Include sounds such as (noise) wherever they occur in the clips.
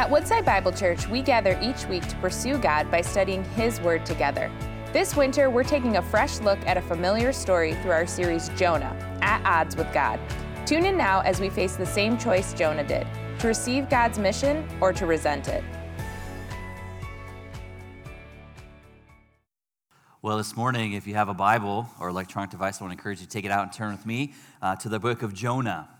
At Woodside Bible Church, we gather each week to pursue God by studying His Word together. This winter, we're taking a fresh look at a familiar story through our series Jonah, At Odds with God. Tune in now as we face the same choice Jonah did to receive God's mission or to resent it. Well, this morning, if you have a Bible or electronic device, I want to encourage you to take it out and turn with me uh, to the book of Jonah.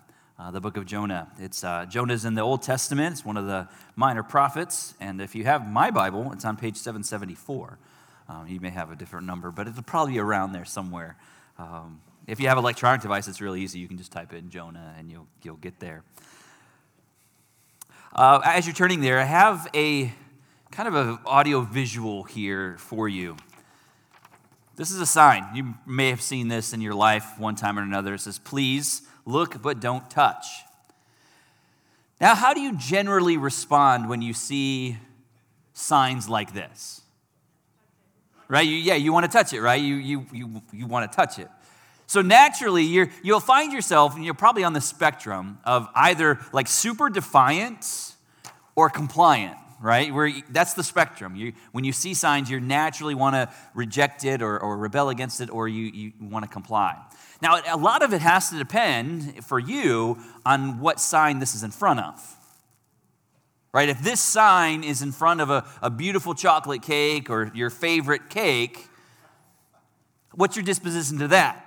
Uh, the book of Jonah. It's uh, Jonah's in the Old Testament. It's one of the minor prophets. And if you have my Bible, it's on page 774. Um, you may have a different number, but it'll probably be around there somewhere. Um, if you have an electronic device, it's really easy. You can just type in Jonah and you'll, you'll get there. Uh, as you're turning there, I have a kind of an audio visual here for you. This is a sign. You may have seen this in your life one time or another. It says, Please look but don't touch. Now, how do you generally respond when you see signs like this? Right? You, yeah, you want to touch it, right? You, you, you, you want to touch it. So naturally, you're, you'll find yourself, and you're probably on the spectrum of either like super defiant or compliant, right? Where that's the spectrum. You, when you see signs, you naturally want to reject it or, or rebel against it, or you, you want to comply. Now, a lot of it has to depend for you on what sign this is in front of. Right? If this sign is in front of a, a beautiful chocolate cake or your favorite cake, what's your disposition to that?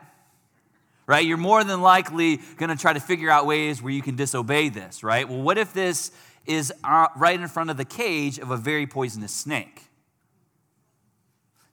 Right? You're more than likely going to try to figure out ways where you can disobey this, right? Well, what if this is uh, right in front of the cage of a very poisonous snake?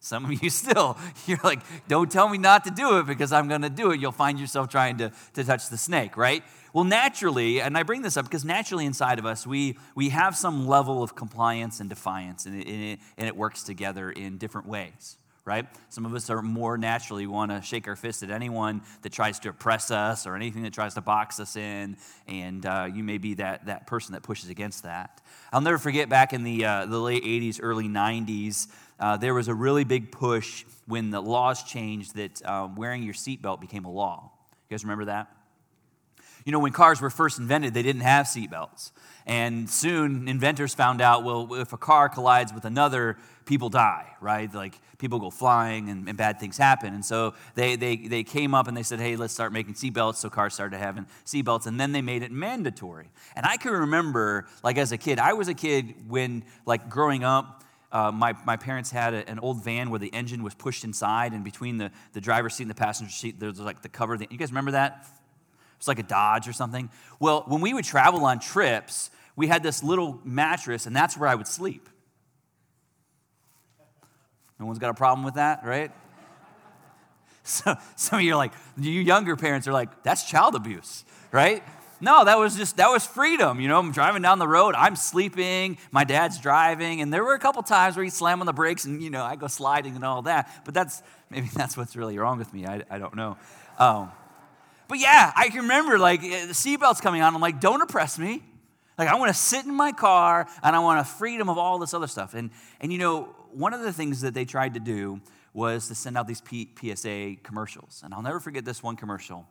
Some of you (laughs) still, you're like, don't tell me not to do it because I'm going to do it. You'll find yourself trying to, to touch the snake, right? Well, naturally, and I bring this up because naturally inside of us, we, we have some level of compliance and defiance, and it, and it, and it works together in different ways right? Some of us are more naturally want to shake our fist at anyone that tries to oppress us or anything that tries to box us in, and uh, you may be that, that person that pushes against that. I'll never forget back in the, uh, the late 80s, early 90s, uh, there was a really big push when the laws changed that um, wearing your seatbelt became a law. You guys remember that? You know, when cars were first invented, they didn't have seatbelts. And soon, inventors found out well, if a car collides with another, people die, right? Like people go flying and, and, bad things happen. And so they, they, they came up and they said, hey, let's start making seatbelts. So cars started having seatbelts. And then they made it mandatory. And I can remember, like as a kid, I was a kid when, like growing up, uh, my, my parents had a, an old van where the engine was pushed inside, and between the, the driver's seat and the passenger seat, there's like the cover. The, you guys remember that? It's like a Dodge or something. Well, when we would travel on trips, we had this little mattress, and that's where I would sleep. No one's got a problem with that, right? (laughs) So, some of you are like, you younger parents are like, that's child abuse, right? No, that was just, that was freedom. You know, I'm driving down the road, I'm sleeping, my dad's driving, and there were a couple times where he'd slam on the brakes and, you know, I go sliding and all that. But that's, maybe (laughs) that's what's really wrong with me. I, I don't know. Um, but yeah, I can remember like eh, the seatbelt's coming on. I'm like, don't oppress me. Like, I want to sit in my car and I want a freedom of all this other stuff. And, and you know, one of the things that they tried to do was to send out these P- PSA commercials. And I'll never forget this one commercial.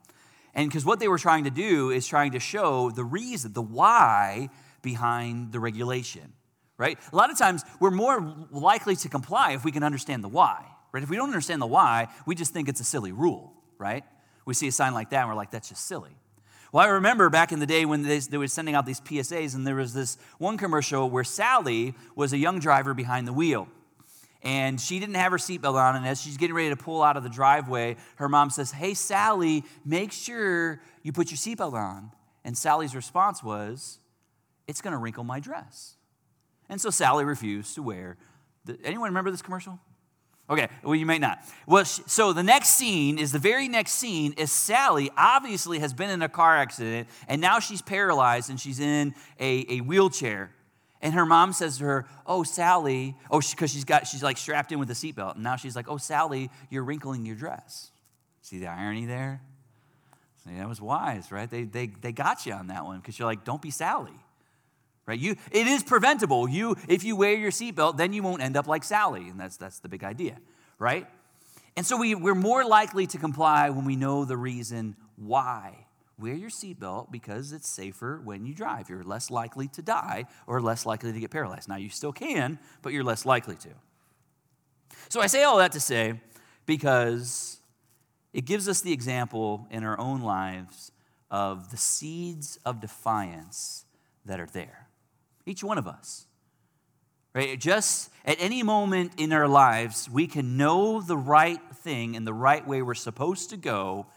And because what they were trying to do is trying to show the reason, the why behind the regulation, right? A lot of times we're more likely to comply if we can understand the why, right? If we don't understand the why, we just think it's a silly rule, right? We see a sign like that and we're like, that's just silly. Well, I remember back in the day when they, they were sending out these PSAs, and there was this one commercial where Sally was a young driver behind the wheel and she didn't have her seatbelt on. And as she's getting ready to pull out of the driveway, her mom says, Hey, Sally, make sure you put your seatbelt on. And Sally's response was, It's going to wrinkle my dress. And so Sally refused to wear. The, anyone remember this commercial? Okay, well, you may not. Well, so the next scene is the very next scene is Sally obviously has been in a car accident and now she's paralyzed and she's in a, a wheelchair. And her mom says to her, Oh, Sally, oh, because she, she's got, she's like strapped in with a seatbelt. And now she's like, Oh, Sally, you're wrinkling your dress. See the irony there? See, that was wise, right? They, they, they got you on that one because you're like, Don't be Sally. Right? You, it is preventable. You, if you wear your seatbelt, then you won't end up like Sally. And that's, that's the big idea, right? And so we, we're more likely to comply when we know the reason why wear your seatbelt because it's safer when you drive. You're less likely to die or less likely to get paralyzed. Now, you still can, but you're less likely to. So I say all that to say because it gives us the example in our own lives of the seeds of defiance that are there. Each one of us. Right? Just at any moment in our lives, we can know the right thing and the right way we're supposed to go,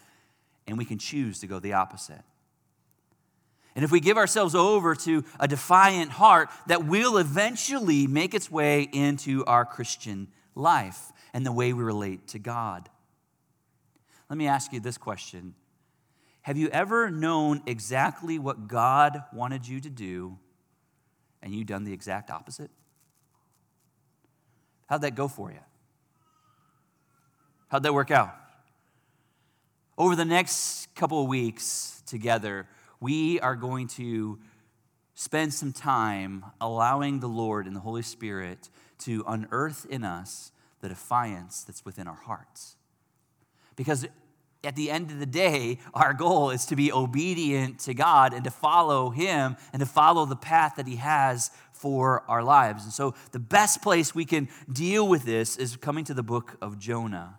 and we can choose to go the opposite. And if we give ourselves over to a defiant heart, that will eventually make its way into our Christian life and the way we relate to God. Let me ask you this question Have you ever known exactly what God wanted you to do and you done the exact opposite? How'd that go for you? How'd that work out? Over the next couple of weeks together, we are going to spend some time allowing the Lord and the Holy Spirit to unearth in us the defiance that's within our hearts. Because at the end of the day, our goal is to be obedient to God and to follow Him and to follow the path that He has for our lives. And so, the best place we can deal with this is coming to the book of Jonah.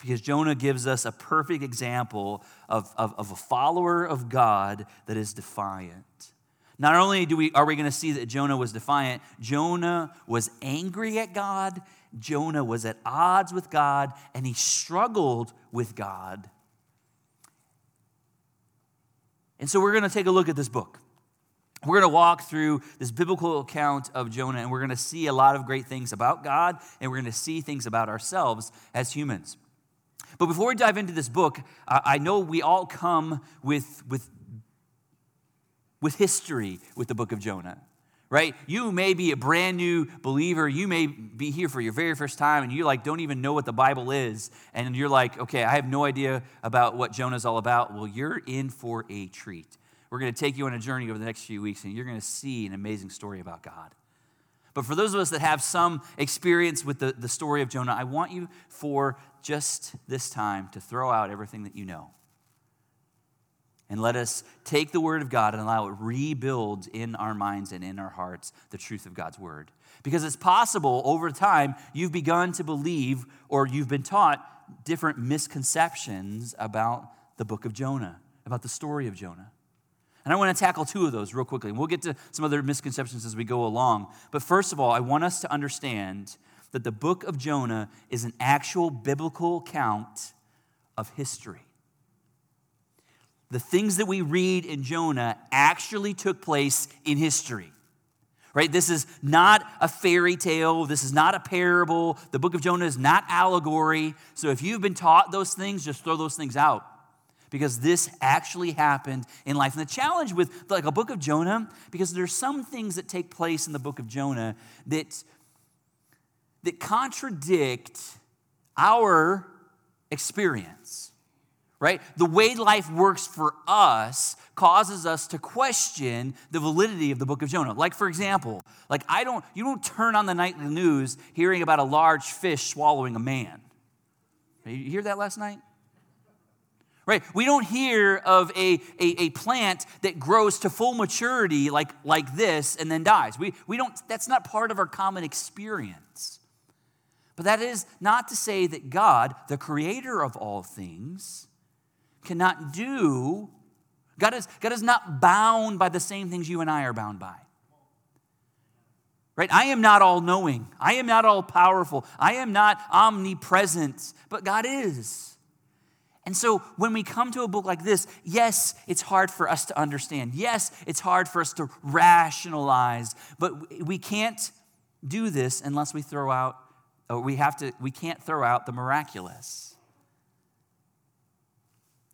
Because Jonah gives us a perfect example of, of, of a follower of God that is defiant. Not only do we, are we going to see that Jonah was defiant, Jonah was angry at God, Jonah was at odds with God, and he struggled with God. And so we're going to take a look at this book. We're going to walk through this biblical account of Jonah, and we're going to see a lot of great things about God, and we're going to see things about ourselves as humans. But before we dive into this book, I know we all come with, with with history with the book of Jonah, right? You may be a brand new believer. You may be here for your very first time and you like don't even know what the Bible is. And you're like, okay, I have no idea about what Jonah's all about. Well, you're in for a treat. We're going to take you on a journey over the next few weeks and you're going to see an amazing story about God. But for those of us that have some experience with the, the story of Jonah, I want you for just this time to throw out everything that you know and let us take the word of God and allow it rebuild in our minds and in our hearts the truth of God's word. Because it's possible over time you've begun to believe or you've been taught different misconceptions about the book of Jonah, about the story of Jonah. And I want to tackle two of those real quickly. We'll get to some other misconceptions as we go along. But first of all, I want us to understand that the book of Jonah is an actual biblical account of history the things that we read in Jonah actually took place in history. Right? This is not a fairy tale. This is not a parable. The book of Jonah is not allegory. So if you've been taught those things, just throw those things out because this actually happened in life. And the challenge with like a book of Jonah, because there's some things that take place in the book of Jonah that, that contradict our experience right? The way life works for us causes us to question the validity of the book of Jonah. Like for example, like I don't you don't turn on the nightly news hearing about a large fish swallowing a man. You hear that last night? Right? We don't hear of a, a, a, plant that grows to full maturity like, like this and then dies. We, we don't, that's not part of our common experience. But that is not to say that God, the creator of all things, cannot do. God is, God is not bound by the same things you and I are bound by. Right? I am not all knowing. I am not all powerful. I am not omnipresent, but God is. And so when we come to a book like this, yes, it's hard for us to understand. Yes, it's hard for us to rationalize, but we can't do this unless we throw out or we have to we can't throw out the miraculous.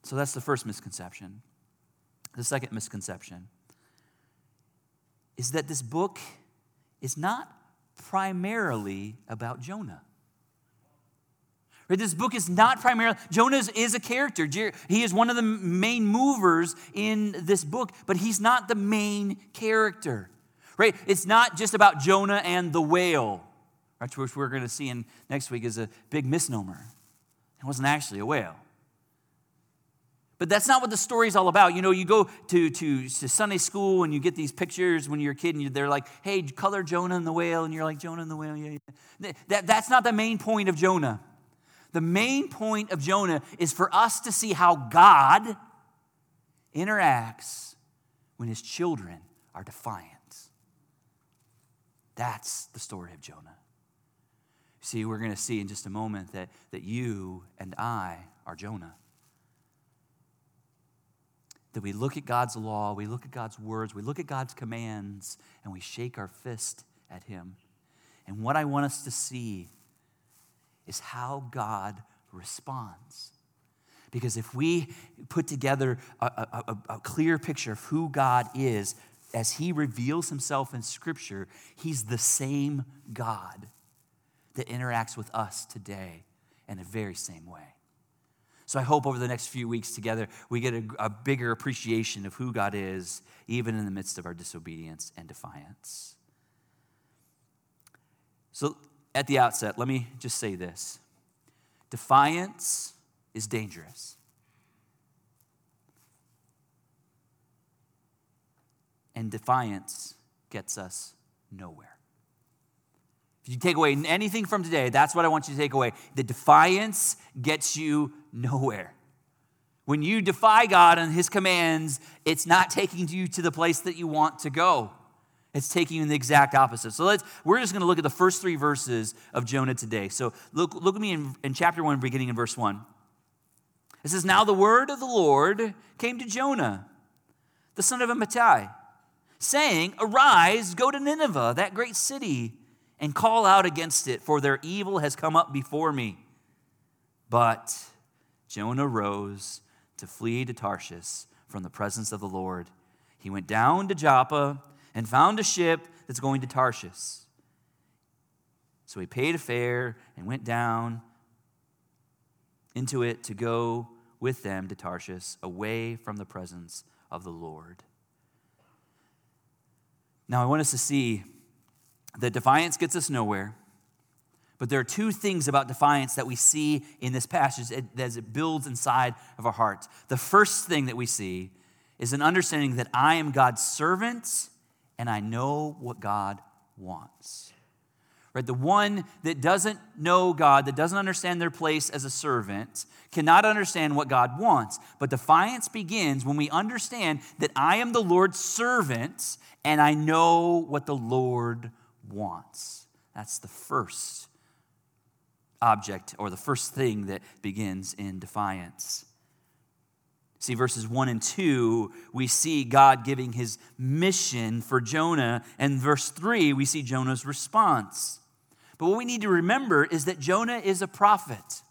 So that's the first misconception. The second misconception is that this book is not primarily about Jonah. Right? This book is not primarily, Jonah is a character. He is one of the main movers in this book, but he's not the main character. Right? It's not just about Jonah and the whale, right, which we're going to see in next week is a big misnomer. It wasn't actually a whale. But that's not what the story's all about. You know, you go to, to, to Sunday school and you get these pictures when you're a kid and they're like, hey, color Jonah and the whale. And you're like, Jonah and the whale, yeah, yeah. That, that's not the main point of Jonah. The main point of Jonah is for us to see how God interacts when his children are defiant. That's the story of Jonah. See, we're going to see in just a moment that, that you and I are Jonah. That we look at God's law, we look at God's words, we look at God's commands, and we shake our fist at Him. And what I want us to see is how God responds. Because if we put together a, a, a, clear picture of who God is as He reveals Himself in Scripture, He's the same God that interacts with us today in the very same way. So I hope over the next few weeks together, we get a, a bigger appreciation of who God is, even in the midst of our disobedience and defiance. So, at the outset, let me just say this defiance is dangerous. And defiance gets us nowhere. If you take away anything from today, that's what I want you to take away. The defiance gets you nowhere. When you defy God and His commands, it's not taking you to the place that you want to go. It's taking you in the exact opposite. So let's, we're just going to look at the first three verses of Jonah today. So look, look at me in, in chapter 1, beginning in verse 1. It says, Now the word of the Lord came to Jonah, the son of Amittai, saying, Arise, go to Nineveh, that great city and call out against it, for their evil has come up before me. But Jonah rose to flee to Tarshish from the presence of the Lord. He went down to Joppa and found a ship that's going to Tarshish. So he paid a fare and went down into it to go with them to Tarshish, away from the presence of the Lord. Now, I want us to see that defiance gets us nowhere. But there are two things about defiance that we see in this passage as it builds inside of our hearts. The first thing that we see is an understanding that I am God's servant and I know what God wants. Right? The one that doesn't know God, that doesn't understand their place as a servant, cannot understand what God wants. But defiance begins when we understand that I am the Lord's servant and I know what the Lord wants. That's the first object or the first thing that begins in defiance. See, verses 1 and 2, we see God giving his mission for Jonah. And verse 3, we see Jonah's response. But what we need to remember is that Jonah is a prophet,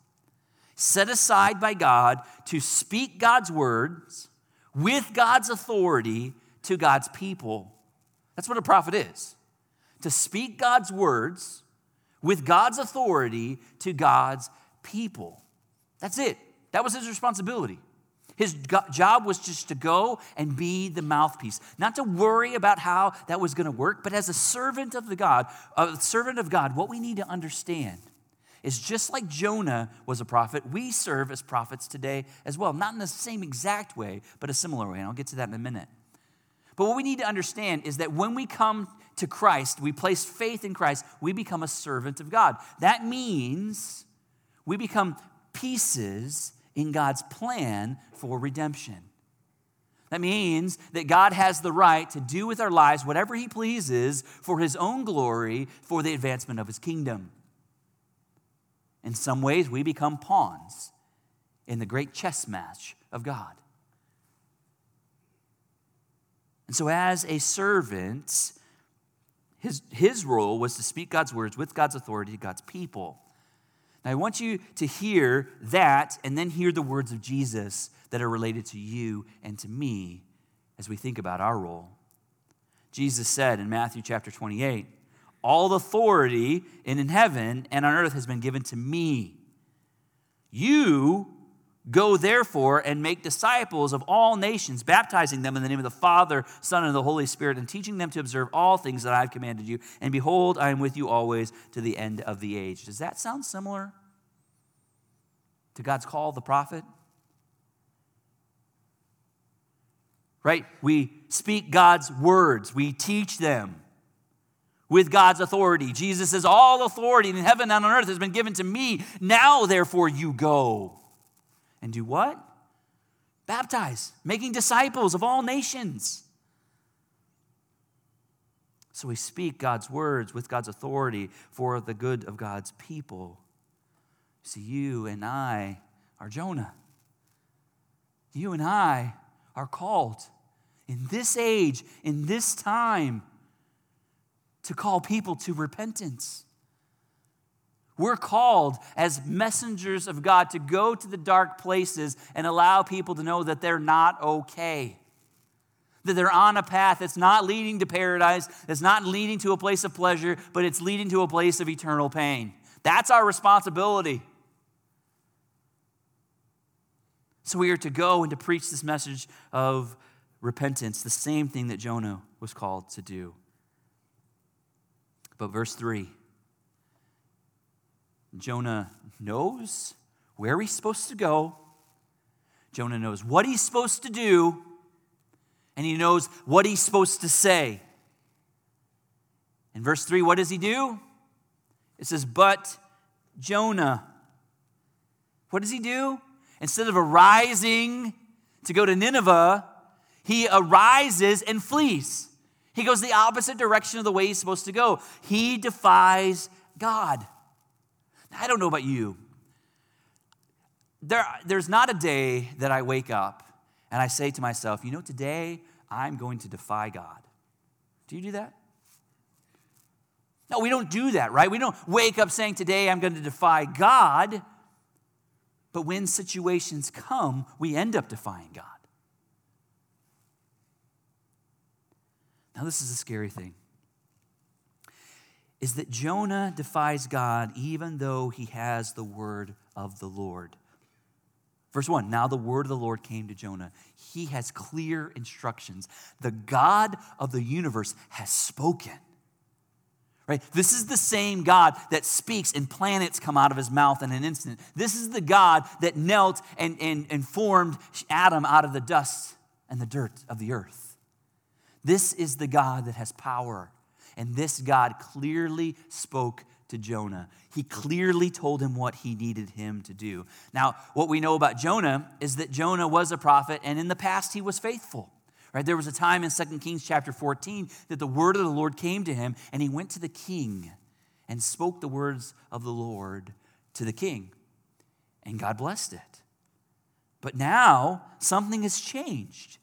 set aside by God to speak God's words with God's authority to God's people. That's what a prophet is to speak God's words with God's authority to God's people. That's it. That was his responsibility. His job was just to go and be the mouthpiece, not to worry about how that was going to work, but as a servant of the God, a servant of God, what we need to understand is just like Jonah was a prophet, we serve as prophets today as well. Not in the same exact way, but a similar way. And I'll get to that in a minute. But what we need to understand is that when we come to Christ, we place faith in Christ, we become a servant of God. That means we become pieces in God's plan for redemption. That means that God has the right to do with our lives whatever He pleases for His own glory, for the advancement of His kingdom. In some ways, we become pawns in the great chess match of God. And so, as a servant, his, his role was to speak God's words with God's authority to God's people. Now, I want you to hear that and then hear the words of Jesus that are related to you and to me as we think about our role. Jesus said in Matthew chapter 28 All authority in heaven and on earth has been given to me. You Go therefore and make disciples of all nations, baptizing them in the name of the Father, Son, and the Holy Spirit, and teaching them to observe all things that I've commanded you. And behold, I am with you always to the end of the age. Does that sound similar to God's call of the prophet? right? We speak God's words, we teach them with God's authority. Jesus says, All authority in heaven and on earth has been given to me. Now, therefore, you go. And do what? Baptize, making disciples of all nations. So we speak God's words with God's authority for the good of God's people. See, you and I are Jonah. You and I are called in this age, in this time, to call people to repentance. We're called as messengers of God to go to the dark places and allow people to know that they're not okay. That they're on a path that's not leading to paradise, that's not leading to a place of pleasure, but it's leading to a place of eternal pain. That's our responsibility. So we are to go and to preach this message of repentance, the same thing that Jonah was called to do. But verse 3 Jonah knows where he's supposed to go, Jonah knows what he's supposed to do, and he knows what he's supposed to say. In verse 3, what does he do? It says, But Jonah. What does he do? Instead of arising to go to Nineveh, he arises and flees. He goes the opposite direction of the way he's supposed to go. He defies God. I don't know about you. There, there's not a day that I wake up and I say to myself, you know, today I'm going to defy God. Do you do that? No, we don't do that, right? We don't wake up saying, today I'm going to defy God. But when situations come, we end up defying God. Now, this is a scary thing. Is that Jonah defies God even though he has the word of the Lord. Verse 1 Now the word of the Lord came to Jonah. He has clear instructions. The God of the universe has spoken. Right? This is the same God that speaks and planets come out of his mouth in an instant. This is the God that knelt and, and, and formed Adam out of the dust and the dirt of the earth. This is the God that has power. And this God clearly spoke to Jonah. He clearly told him what he needed him to do. Now, what we know about Jonah is that Jonah was a prophet, and in the past he was faithful. Right? There was a time in 2 Kings chapter 14 that the word of the Lord came to him, and he went to the king and spoke the words of the Lord to the king. And God blessed it. But now something has changed.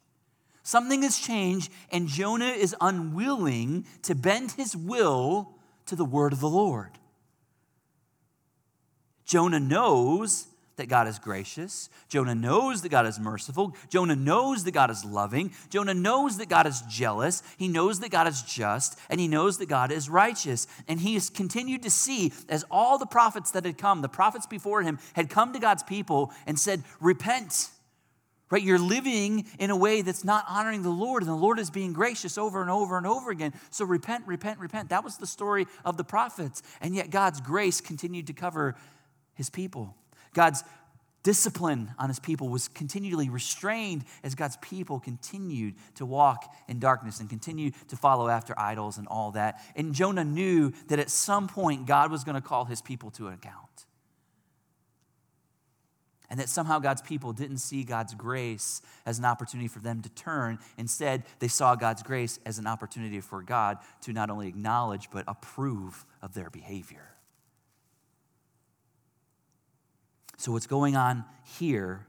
Something has changed, and Jonah is unwilling to bend his will to the word of the Lord. Jonah knows that God is gracious. Jonah knows that God is merciful. Jonah knows that God is loving. Jonah knows that God is jealous. He knows that God is just, and he knows that God is righteous. And he has continued to see, as all the prophets that had come, the prophets before him, had come to God's people and said, Repent. Right? You're living in a way that's not honoring the Lord, and the Lord is being gracious over and over and over again. So repent, repent, repent. That was the story of the prophets. And yet God's grace continued to cover his people. God's discipline on his people was continually restrained as God's people continued to walk in darkness and continue to follow after idols and all that. And Jonah knew that at some point God was going to call his people to account. And that somehow God's people didn't see God's grace as an opportunity for them to turn. Instead, they saw God's grace as an opportunity for God to not only acknowledge, but approve of their behavior. So, what's going on here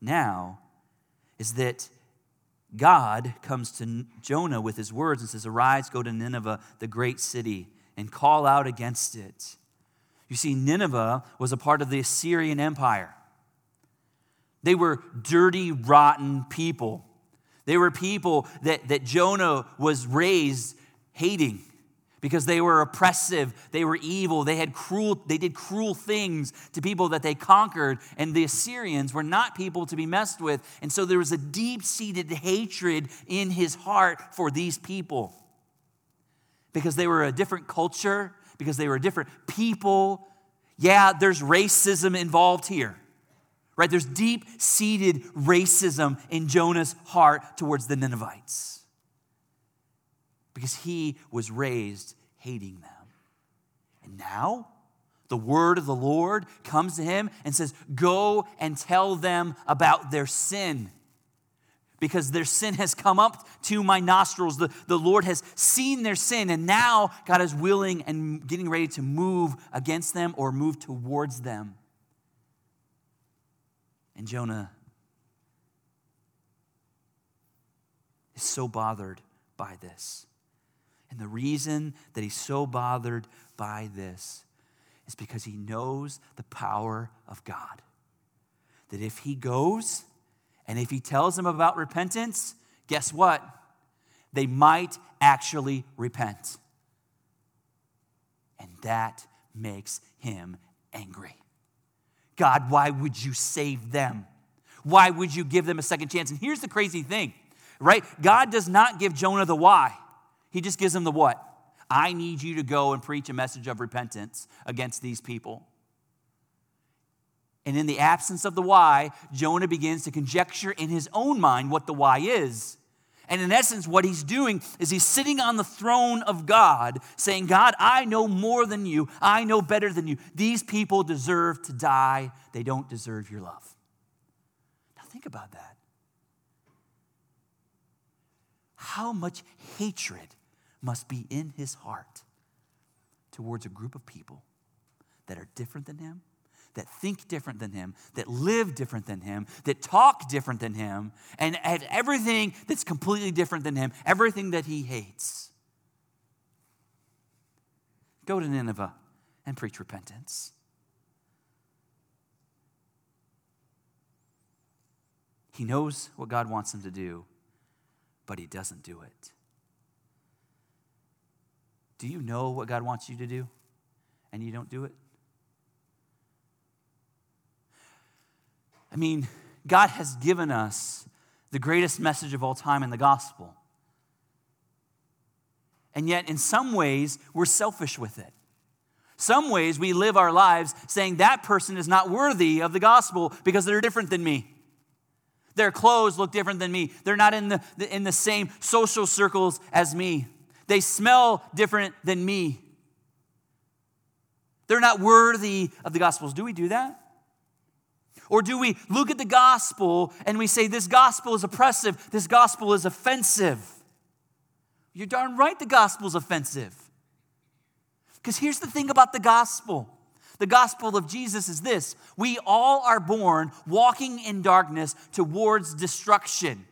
now is that God comes to Jonah with his words and says, Arise, go to Nineveh, the great city, and call out against it. You see, Nineveh was a part of the Assyrian Empire. They were dirty, rotten people. They were people that, that Jonah was raised hating because they were oppressive, they were evil, they had cruel, they did cruel things to people that they conquered, and the Assyrians were not people to be messed with. And so there was a deep-seated hatred in his heart for these people. Because they were a different culture, because they were a different people. Yeah, there's racism involved here Right? There's deep seated racism in Jonah's heart towards the Ninevites because he was raised hating them. And now, the word of the Lord comes to him and says, Go and tell them about their sin. Because their sin has come up to my nostrils. The, the Lord has seen their sin, and now God is willing and getting ready to move against them or move towards them. And Jonah is so bothered by this. And the reason that he's so bothered by this is because he knows the power of God. That if he goes and if he tells them about repentance, guess what? They might actually repent. And that makes him angry. God, why would you save them? Why would you give them a second chance? And here's the crazy thing, right? God does not give Jonah the why, He just gives him the what. I need you to go and preach a message of repentance against these people. And in the absence of the why, Jonah begins to conjecture in his own mind what the why is. And in essence, what he's doing is he's sitting on the throne of God, saying, God, I know more than you. I know better than you. These people deserve to die. They don't deserve your love. Now, think about that. How much hatred must be in his heart towards a group of people that are different than him, that think different than him, that live different than him, that talk different than him, and have everything that's completely different than him, everything that he hates. Go to Nineveh and preach repentance. He knows what God wants him to do, but he doesn't do it. Do you know what God wants you to do and you don't do it? I mean, God has given us the greatest message of all time in the gospel. And yet, in some ways, we're selfish with it. Some ways we live our lives saying that person is not worthy of the gospel because they're different than me. Their clothes look different than me. They're not in the, in the same social circles as me. They smell different than me. They're not worthy of the gospels. Do we do that? Or do we look at the gospel and we say, this gospel is oppressive, this gospel is offensive? You're darn right the gospel is offensive. Because here's the thing about the gospel the gospel of Jesus is this we all are born walking in darkness towards destruction.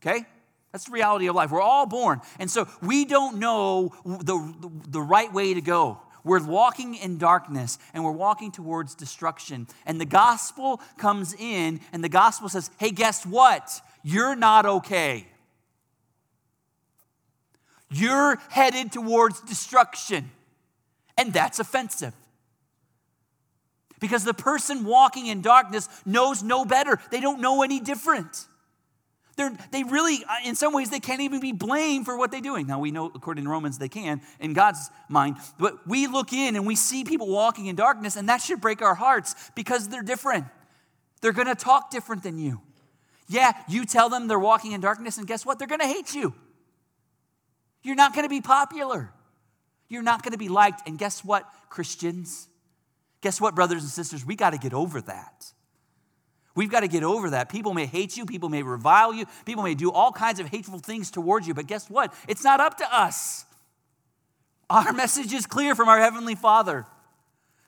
Okay? That's the reality of life. We're all born. And so we don't know the, the, the right way to go. We're walking in darkness and we're walking towards destruction. And the gospel comes in, and the gospel says, hey, guess what? You're not okay. You're headed towards destruction. And that's offensive. Because the person walking in darkness knows no better, they don't know any different. They're, they really, uh, in some ways, they can't even be blamed for what they're doing. Now, we know, according to Romans, they can in God's mind. But we look in and we see people walking in darkness, and that should break our hearts because they're different. They're going to talk different than you. Yeah, you tell them they're walking in darkness, and guess what? They're going to hate you. You're not going to be popular. You're not going to be liked. And guess what, Christians? Guess what, brothers and sisters? We got to get over that. We've got to get over that. People may hate you, people may revile you, people may do all kinds of hateful things towards you, but guess what? It's not up to us. Our message is clear from our Heavenly Father.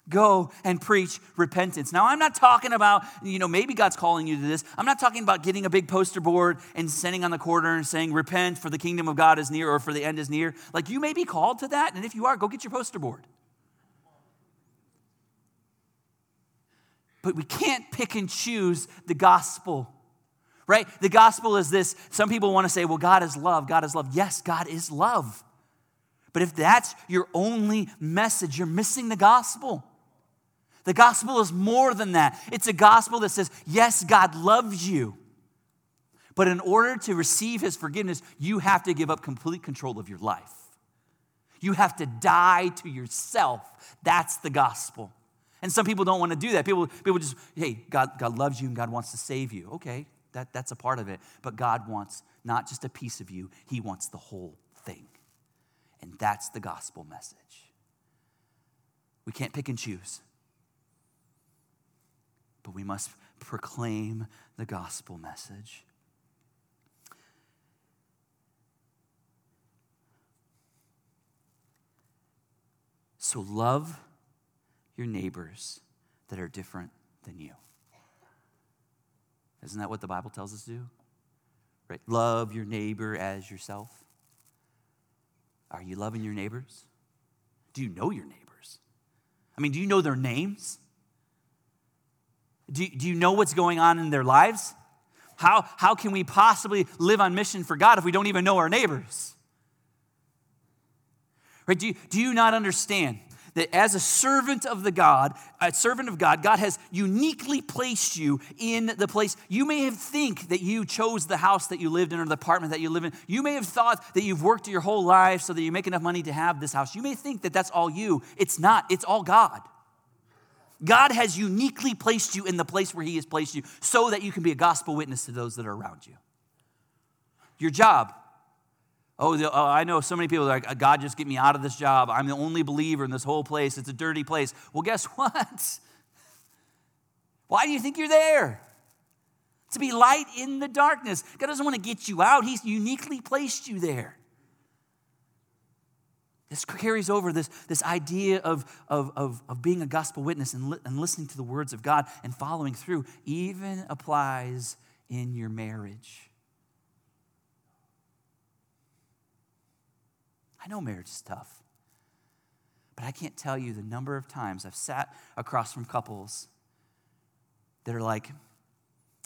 Go and preach repentance. Now, I'm not talking about, you know, maybe God's calling you to this. I'm not talking about getting a big poster board and sending on the corner and saying, repent for the kingdom of God is near or for the end is near. Like, you may be called to that. And if you are, go get your poster board. But we can't pick and choose the gospel, right? The gospel is this. Some people want to say, well, God is love. God is love. Yes, God is love. But if that's your only message, you're missing the gospel. The gospel is more than that. It's a gospel that says, yes, God loves you. But in order to receive his forgiveness, you have to give up complete control of your life. You have to die to yourself. That's the gospel. And some people don't want to do that. People, people just, hey, God, God loves you and God wants to save you. Okay, that, that's a part of it. But God wants not just a piece of you, He wants the whole thing. And that's the gospel message. We can't pick and choose, but we must proclaim the gospel message. So love your neighbors that are different than you. Isn't that what the Bible tells us to do? Right? Love your neighbor as yourself. Are you loving your neighbors? Do you know your neighbors? I mean, do you know their names? Do, do you know what's going on in their lives? How, how can we possibly live on mission for God if we don't even know our neighbors? Right? Do you, do you not understand that as a servant of the God, a servant of God, God has uniquely placed you in the place. You may have think that you chose the house that you lived in or the apartment that you live in. You may have thought that you've worked your whole life so that you make enough money to have this house. You may think that that's all you. It's not. It's all God. God has uniquely placed you in the place where He has placed you so that you can be a gospel witness to those that are around you. Your job, Oh, oh, I know so many people are like, God, just get me out of this job. I'm the only believer in this whole place. It's a dirty place. Well, guess (laughs) what? Why do you think you're there? To be light in the darkness. God doesn't want to get you out, He's uniquely placed you there. This carries over this, this idea of, of, of, of being a gospel witness and, li- and listening to the words of God and following through, even applies in your marriage. I know marriage is tough, but I can't tell you the number of times I've sat across from couples that are like,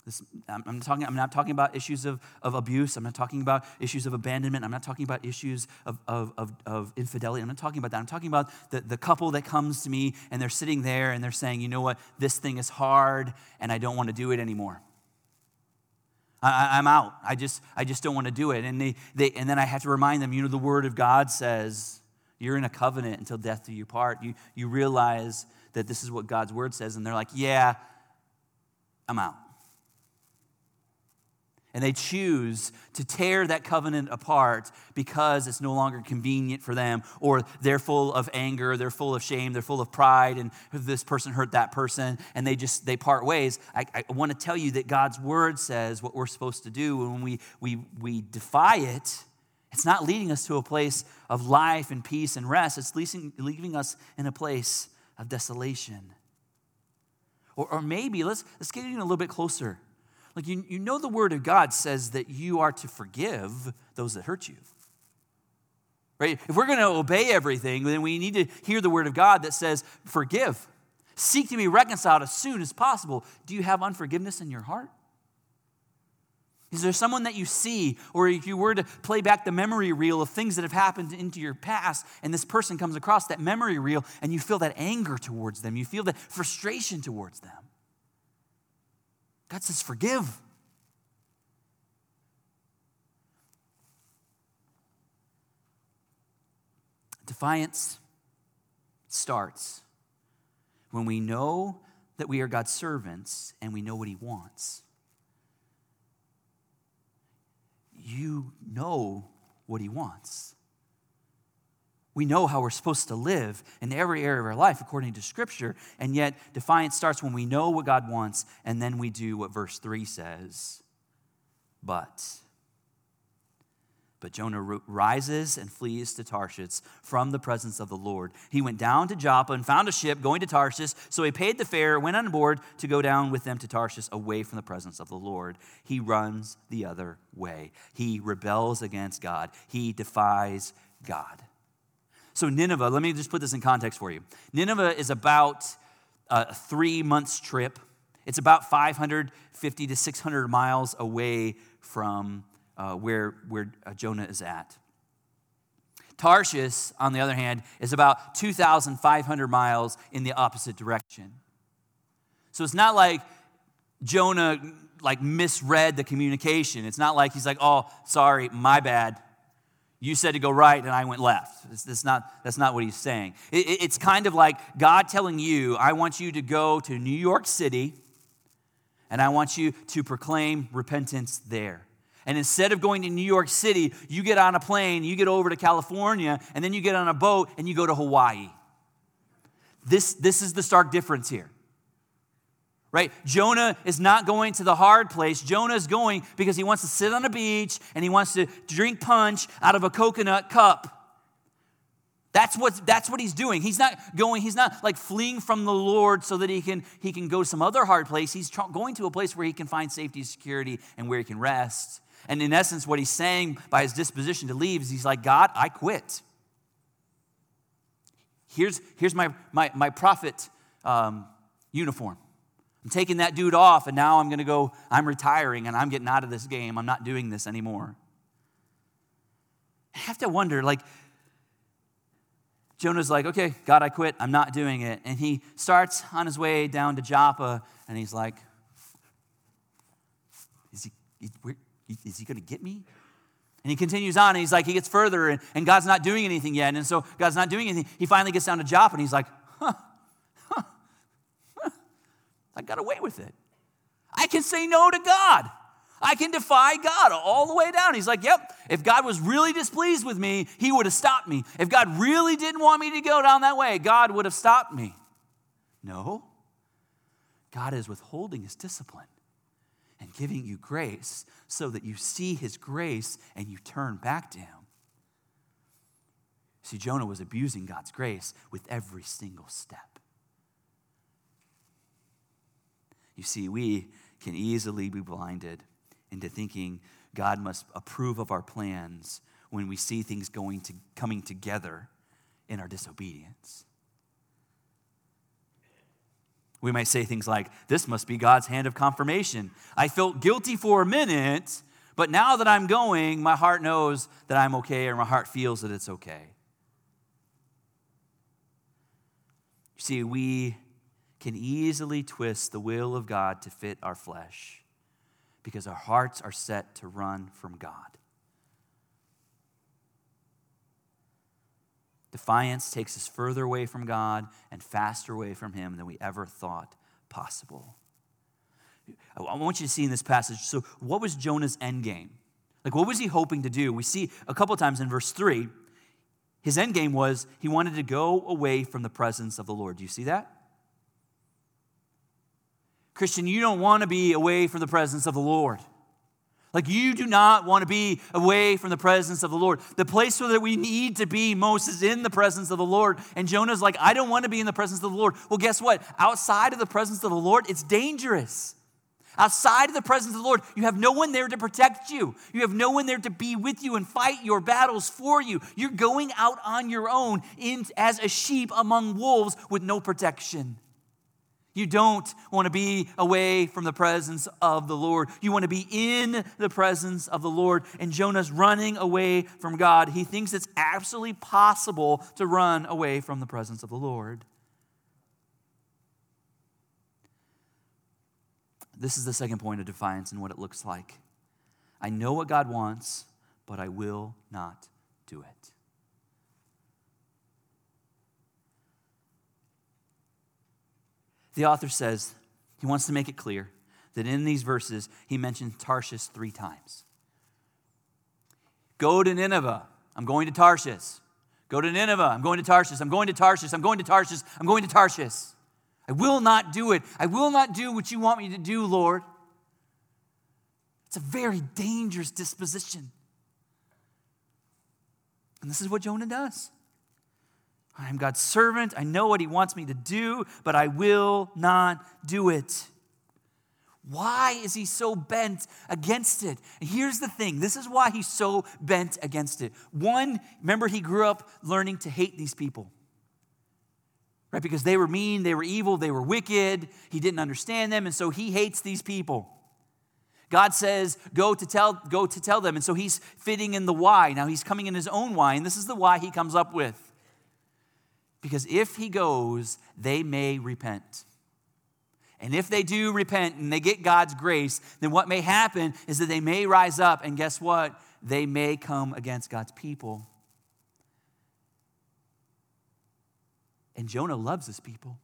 this, I'm, talking, I'm not talking about issues of, of abuse. I'm not talking about issues of abandonment. I'm not talking about issues of, of, of, of infidelity. I'm not talking about that. I'm talking about the, the couple that comes to me and they're sitting there and they're saying, you know what, this thing is hard and I don't want to do it anymore. I, am out. I just, I just don't want to do it. And, they, they, and then I have to remind them, you know, the Word of God says you're in a covenant until death do you part. You, you realize that this is what God's Word says. And they're like, yeah, I'm out and they choose to tear that covenant apart because it's no longer convenient for them, or they're full of anger, they're full of shame, they're full of pride, and this person hurt that person, and they just they part ways. I, I want to tell you that God's word says what we're supposed to do, and when we we we defy it, it's not leading us to a place of life and peace and rest. It's leaving, leaving us in a place of desolation. Or, or maybe let's let's get in a little bit closer like, you, you know, the Word of God says that you are to forgive those that hurt you. Right? If we're going to obey everything, then we need to hear the Word of God that says, forgive. Seek to be reconciled as soon as possible. Do you have unforgiveness in your heart? Is there someone that you see, or if you were to play back the memory reel of things that have happened into your past, and this person comes across that memory reel, and you feel that anger towards them, you feel that frustration towards them? God says, forgive. Defiance starts when we know that we are God's servants and we know what He wants. You know what He wants. We know how we're supposed to live in every area of our life according to Scripture, and yet defiance starts when we know what God wants, and then we do what verse 3 says. But. But Jonah rises and flees to Tarshish from the presence of the Lord. He went down to Joppa and found a ship going to Tarshish. So he paid the fare, went on board to go down with them to Tarshish away from the presence of the Lord. He runs the other way. He rebels against God, he defies God. So, Nineveh, let me just put this in context for you. Nineveh is about a three months trip, it's about 550 to 600 miles away from uh, where, where uh, Jonah is at. Tarshish, on the other hand, is about 2,500 miles in the opposite direction. So it's not like Jonah like misread the communication. It's not like he's like, "Oh, sorry, my bad." You said to go right, and I went left. That's, not, that's not what he's saying. It, it's kind of like God telling you, I want you to go to New York City, and I want you to proclaim repentance there. And instead of going to New York City, you get on a plane, you get over to California, and then you get on a boat and you go to Hawaii. This, this is the stark difference here. Right? Jonah is not going to the hard place. Jonah is going because he wants to sit on a beach and he wants to drink punch out of a coconut cup. That's what, that's what he's doing. He's not going, he's not like fleeing from the Lord so that he can, he can go some other hard place. He's going to a place where he can find safety, security, and where he can rest. And in essence, what he's saying by his disposition to leave is he's like, God, I quit. Here's, here's my, my, my prophet um, uniform. I'm taking that dude off, and now I'm going to go, I'm retiring, and I'm getting out of this game. I'm not doing this anymore. I have to wonder, like, Jonah's like, okay, God, I quit. I'm not doing it. And he starts on his way down to Joppa, and he's like, is he, is he going to get me? And he continues on, and he's like, he gets further, and, and God's not doing anything yet. And so God's not doing anything. He finally gets down to Joppa, and he's like, huh. I got away with it. I can say no to God. I can defy God all the way down. He's like, yep, if God was really displeased with me, he would have stopped me. If God really didn't want me to go down that way, God would have stopped me. No. God is withholding his discipline and giving you grace so that you see his grace and you turn back to him. See, Jonah was abusing God's grace with every single step. You see, we can easily be blinded into thinking God must approve of our plans when we see things going to coming together in our disobedience. We might say things like, This must be God's hand of confirmation. I felt guilty for a minute, but now that I'm going, my heart knows that I'm okay, or my heart feels that it's okay. You see, we can easily twist the will of God to fit our flesh because our hearts are set to run from God. Defiance takes us further away from God and faster away from Him than we ever thought possible. I want you to see in this passage so, what was Jonah's end game? Like, what was he hoping to do? We see a couple times in verse 3, his end game was he wanted to go away from the presence of the Lord. Do you see that? Christian, you don't want to be away from the presence of the Lord. Like you do not want to be away from the presence of the Lord. The place where we need to be most is in the presence of the Lord. And Jonah's like, I don't want to be in the presence of the Lord. Well, guess what? Outside of the presence of the Lord, it's dangerous. Outside of the presence of the Lord, you have no one there to protect you. You have no one there to be with you and fight your battles for you. You're going out on your own in, as a sheep among wolves with no protection. You don't want to be away from the presence of the Lord. You want to be in the presence of the Lord. And Jonah's running away from God. He thinks it's absolutely possible to run away from the presence of the Lord. This is the second point of defiance and what it looks like. I know what God wants, but I will not do it. The author says he wants to make it clear that in these verses he mentions Tarshish three times. Go to Nineveh. I'm going to Tarshish. Go to Nineveh. I'm going to Tarshish. I'm going to Tarshish. I'm going to Tarshish. I'm going to Tarshish. I will not do it. I will not do what you want me to do, Lord. It's a very dangerous disposition. And this is what Jonah does. I am God's servant. I know what He wants me to do, but I will not do it. Why is he so bent against it? Here's the thing this is why he's so bent against it. One, remember, he grew up learning to hate these people, right? Because they were mean, they were evil, they were wicked. He didn't understand them, and so he hates these people. God says, go to tell, go to tell them. And so he's fitting in the why. Now he's coming in his own why, and this is the why he comes up with. Because if he goes, they may repent. And if they do repent and they get God's grace, then what may happen is that they may rise up, and guess what? they may come against God's people. And Jonah loves his people.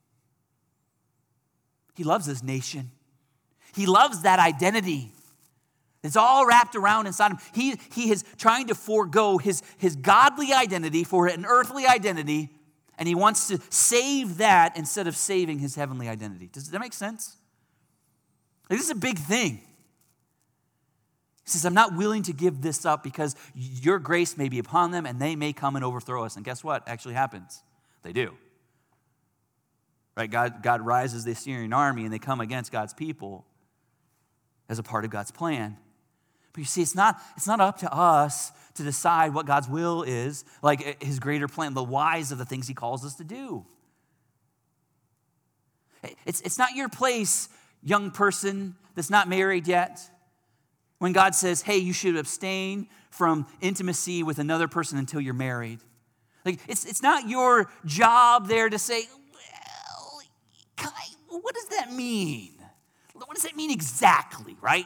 He loves his nation. He loves that identity. It's all wrapped around inside him. He, he is trying to forego his, his godly identity for an earthly identity, and he wants to save that instead of saving his heavenly identity. Does that make sense? Like, this is a big thing. He says, I'm not willing to give this up because your grace may be upon them and they may come and overthrow us. And guess what actually happens? They do. Right? God, God rises the Assyrian army and they come against God's people as a part of God's plan. But you see, it's not, it's not up to us to decide what God's will is, like eh, his greater plan, the whys of the things he calls us to do. It's, it's not your place, young person that's not married yet, when God says, hey, you should abstain from intimacy with another person until you're married. Like, it's, it's not your job there to say, well, what does that mean? What does that mean exactly, right?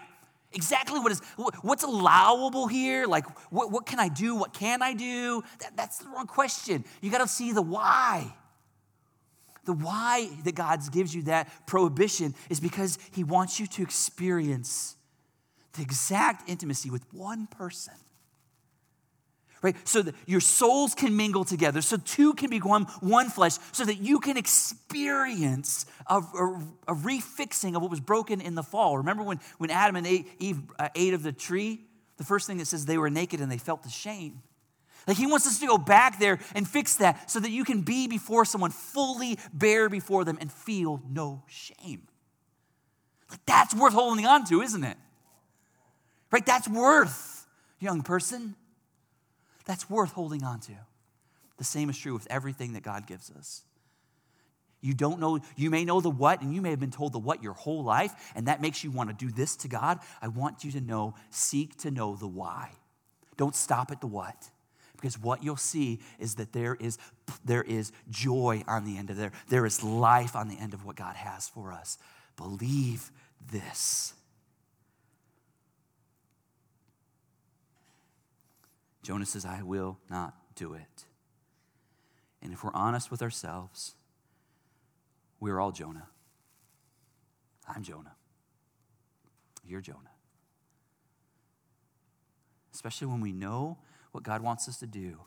Exactly what is what's allowable here? Like what, what can i do? What can i do? That, that's the wrong question. You got to see the why. The why that god gives you that prohibition is because he wants you to experience the exact intimacy with one person right? So that your souls can mingle together, so two can become one flesh, so that you can experience a, a, a refixing of what was broken in the fall. Remember when, when Adam and Eve uh, ate of the tree? The first thing that says they were naked and they felt the shame. Like he wants us to go back there and fix that so that you can be before someone fully bare before them and feel no shame. Like that's worth holding on to, isn't it? Right? That's worth, young person that's worth holding on to. The same is true with everything that God gives us. You don't know, you may know the what, and you may have been told the what your whole life, and that makes you want to do this to God. I want you to know, seek to know the why. Don't stop at the what. Because what you'll see is that there is, there is joy on the end of there. There is life on the end of what God has for us. Believe this. Jonah says, I will not do it. And if we're honest with ourselves, we're all Jonah. I'm Jonah. You're Jonah. Especially when we know what God wants us to do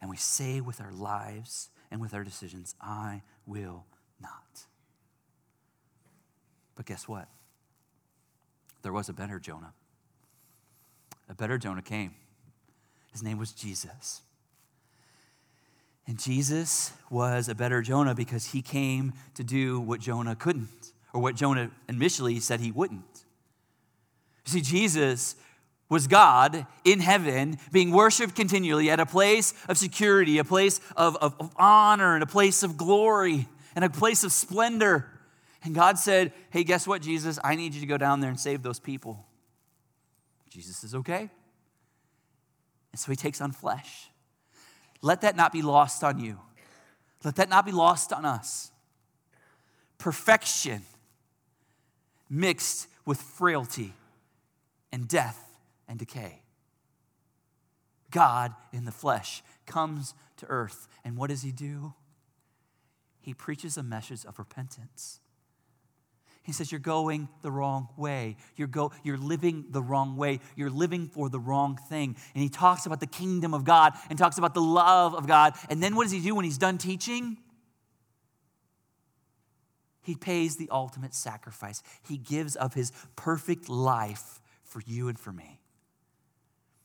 and we say with our lives and with our decisions, I will not. But guess what? There was a better Jonah. A better Jonah came. His name was Jesus. And Jesus was a better Jonah because he came to do what Jonah couldn't, or what Jonah initially said he wouldn't. You see, Jesus was God in heaven being worshiped continually at a place of security, a place of, of, of, honor, and a place of glory, and a place of splendor. And God said, Hey, guess what, Jesus? I need you to go down there and save those people. Jesus says, Okay. And so he takes on flesh. Let that not be lost on you. Let that not be lost on us. Perfection mixed with frailty and death and decay. God in the flesh comes to earth. And what does he do? He preaches a message of repentance. He says, You're going the wrong way. You're, go, you're living the wrong way. You're living for the wrong thing. And he talks about the kingdom of God and talks about the love of God. And then what does he do when he's done teaching? He pays the ultimate sacrifice. He gives of his perfect life for you and for me.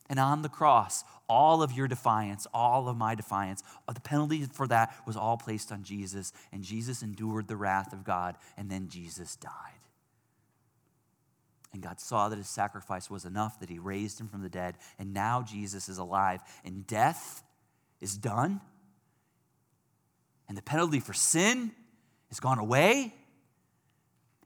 And on the cross, all of your defiance, all of my defiance, uh, the penalty for that was all placed on Jesus. And Jesus endured the wrath of God, and then Jesus died. And God saw that his sacrifice was enough, that he raised him from the dead. And now Jesus is alive, and death is done. And the penalty for sin is gone away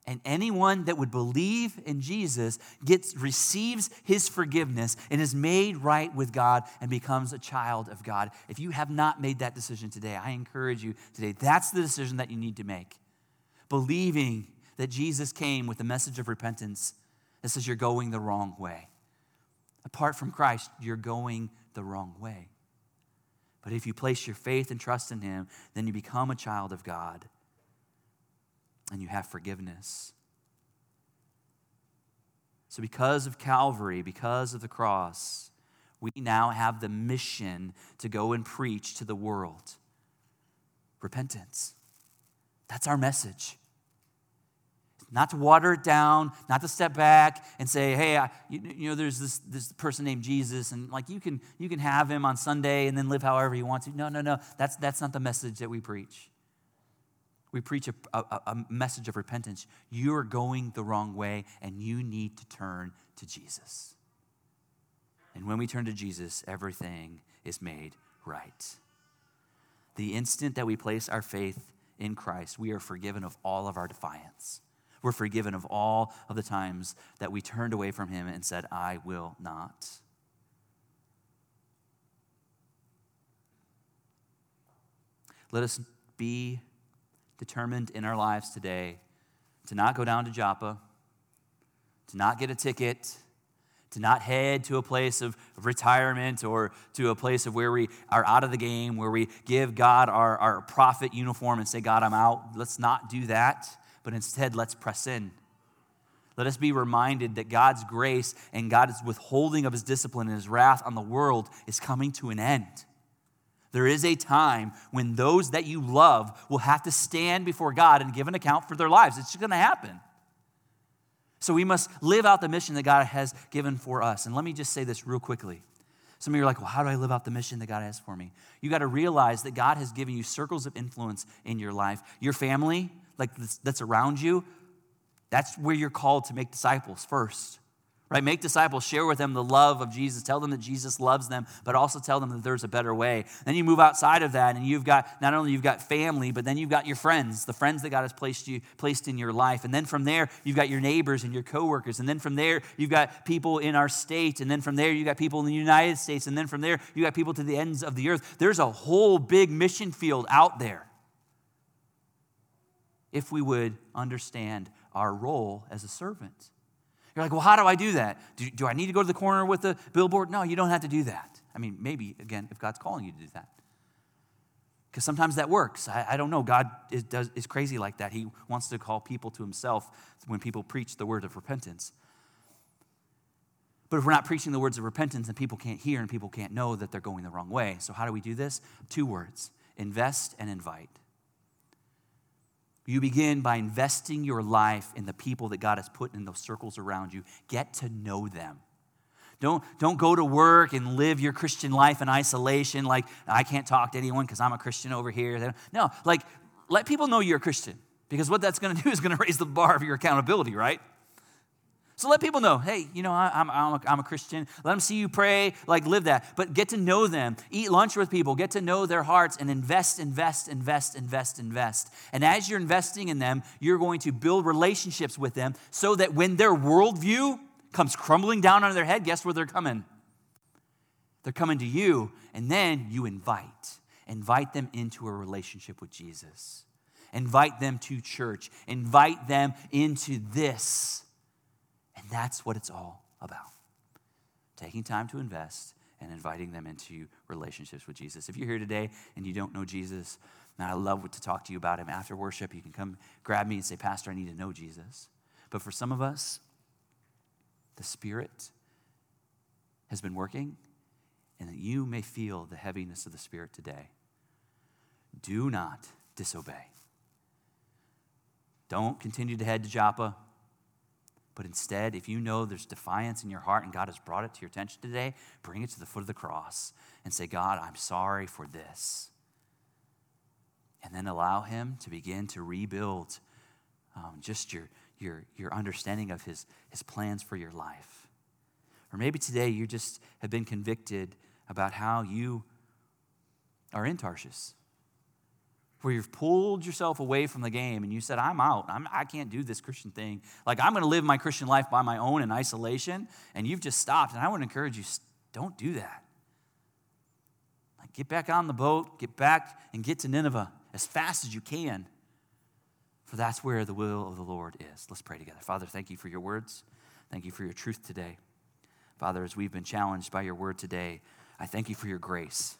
and anyone that would believe in Jesus gets receives his forgiveness and is made right with God and becomes a child of God. If you have not made that decision today, I encourage you today. That's the decision that you need to make. Believing that Jesus came with a message of repentance that says you're going the wrong way. Apart from Christ, you're going the wrong way. But if you place your faith and trust in Him, then you become a child of God and you have forgiveness. So, because of Calvary, because of the cross, we now have the mission to go and preach to the world repentance. That's our message. Not to water it down, not to step back and say, hey, I, you, you, know, there's this, this person named Jesus, and like you can, you can have him on Sunday and then live however you want to. No, no, no. That's, that's not the message that we preach. We preach a, a, a message of repentance. You're going the wrong way, and you need to turn to Jesus. And when we turn to Jesus, everything is made right. The instant that we place our faith in Christ, we are forgiven of all of our defiance. We're forgiven of all of the times that we turned away from Him and said, I will not. Let us be determined in our lives today to not go down to Joppa, to not get a ticket, to not head to a place of, retirement or to a place of where we are out of the game, where we give God our, our prophet uniform and say, God, I'm out. Let's not do that but instead let's press in. Let us be reminded that God's grace and God's withholding of his discipline and his wrath on the world is coming to an end. There is a time when those that you love will have to stand before God and give an account for their lives. It's just going to happen. So we must live out the mission that God has given for us. And let me just say this real quickly. Some of you are like, well, how do I live out the mission that God has for me? You got to realize that God has given you circles of influence in your life. Your family, like that's around you, that's where you're called to make disciples first. Right? Make disciples, share with them the love of Jesus, tell them that Jesus loves them, but also tell them that there's a better way. Then you move outside of that and you've got not only you've got family, but then you've got your friends, the friends that God has placed you placed in your life. And then from there, you've got your neighbors and your coworkers. And then from there, you've got people in our state. And then from there, you've got people in the United States. And then from there, you've got people to the ends of the earth. There's a whole big mission field out there if we would understand our role as a servant. You're like, well, how do I do that? Do, do I need to go to the corner with the billboard? No, you don't have to do that. I mean, maybe, again, if God's calling you to do that. Because sometimes that works. I, I, don't know. God is, does, is crazy like that. He wants to call people to himself when people preach the word of repentance. But if we're not preaching the words of repentance, then people can't hear and people can't know that they're going the wrong way. So, how do we do this? Two words invest and invite. You begin by investing your life in the people that God has put in those circles around you. Get to know them. Don't, don't go to work and live your Christian life in isolation, like, I can't talk to anyone because I'm a Christian over here. No, like, let people know you're a Christian because what that's going to do is going to raise the bar of your accountability, right? So let people know, hey, you know, I, am I'm, a, I'm a Christian. Let them see you pray, like live that. But get to know them. Eat lunch with people. Get to know their hearts and invest, invest, invest, invest, invest. And as you're investing in them, you're going to build relationships with them so that when their worldview comes crumbling down on their head, guess where they're coming? They're coming to you, and then you invite. Invite them into a relationship with Jesus. Invite them to church. Invite them into this that's what it's all about taking time to invest and inviting them into relationships with Jesus. If you're here today and you don't know Jesus, and I love to talk to you about him after worship, you can come grab me and say, Pastor, I need to know Jesus. But for some of us, the Spirit has been working, and that you may feel the heaviness of the Spirit today. Do not disobey. Don't continue to head to Joppa. But instead, if you know there's defiance in your heart and God has brought it to your attention today, bring it to the foot of the cross and say, God, I'm sorry for this. And then allow Him to begin to rebuild um, just your, your, your understanding of his, his plans for your life. Or maybe today you just have been convicted about how you are in Tarshish where you've pulled yourself away from the game and you said, I'm out. I'm, I can not do this Christian thing. Like, I'm going to live my Christian life by my own in isolation, and you've just stopped. And I would encourage you, don't do that. Like, get back on the boat, get back and get to Nineveh as fast as you can, for that's where the will of the Lord is. Let's pray together. Father, thank you for your words. Thank you for your truth today. Father, as we've been challenged by your word today, I thank you for your grace.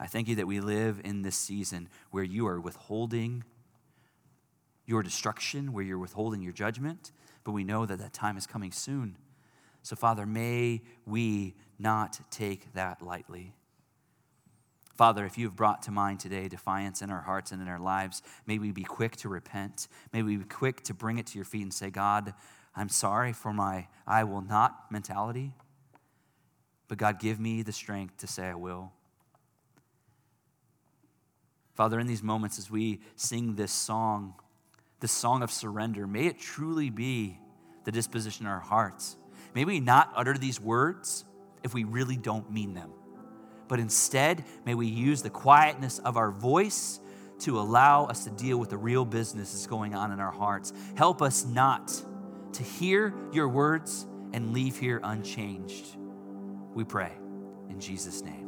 I thank you that we live in this season where you are withholding your destruction, where you're withholding your judgment, but we know that that time is coming soon. So, Father, may we not take that lightly. Father, if you've brought to mind today defiance in our hearts and in our lives, may we be quick to repent. May we be quick to bring it to your feet and say, God, I'm sorry for my I will not mentality. But God, give me the strength to say I will. Father, in these moments as we sing this song, this song of surrender, may it truly be the disposition of our hearts. May we not utter these words if we really don't mean them but instead, may we use the quietness of our voice to allow us to deal with the real business that's going on in our hearts. Help us not to hear your words and leave here unchanged. We pray in Jesus' name.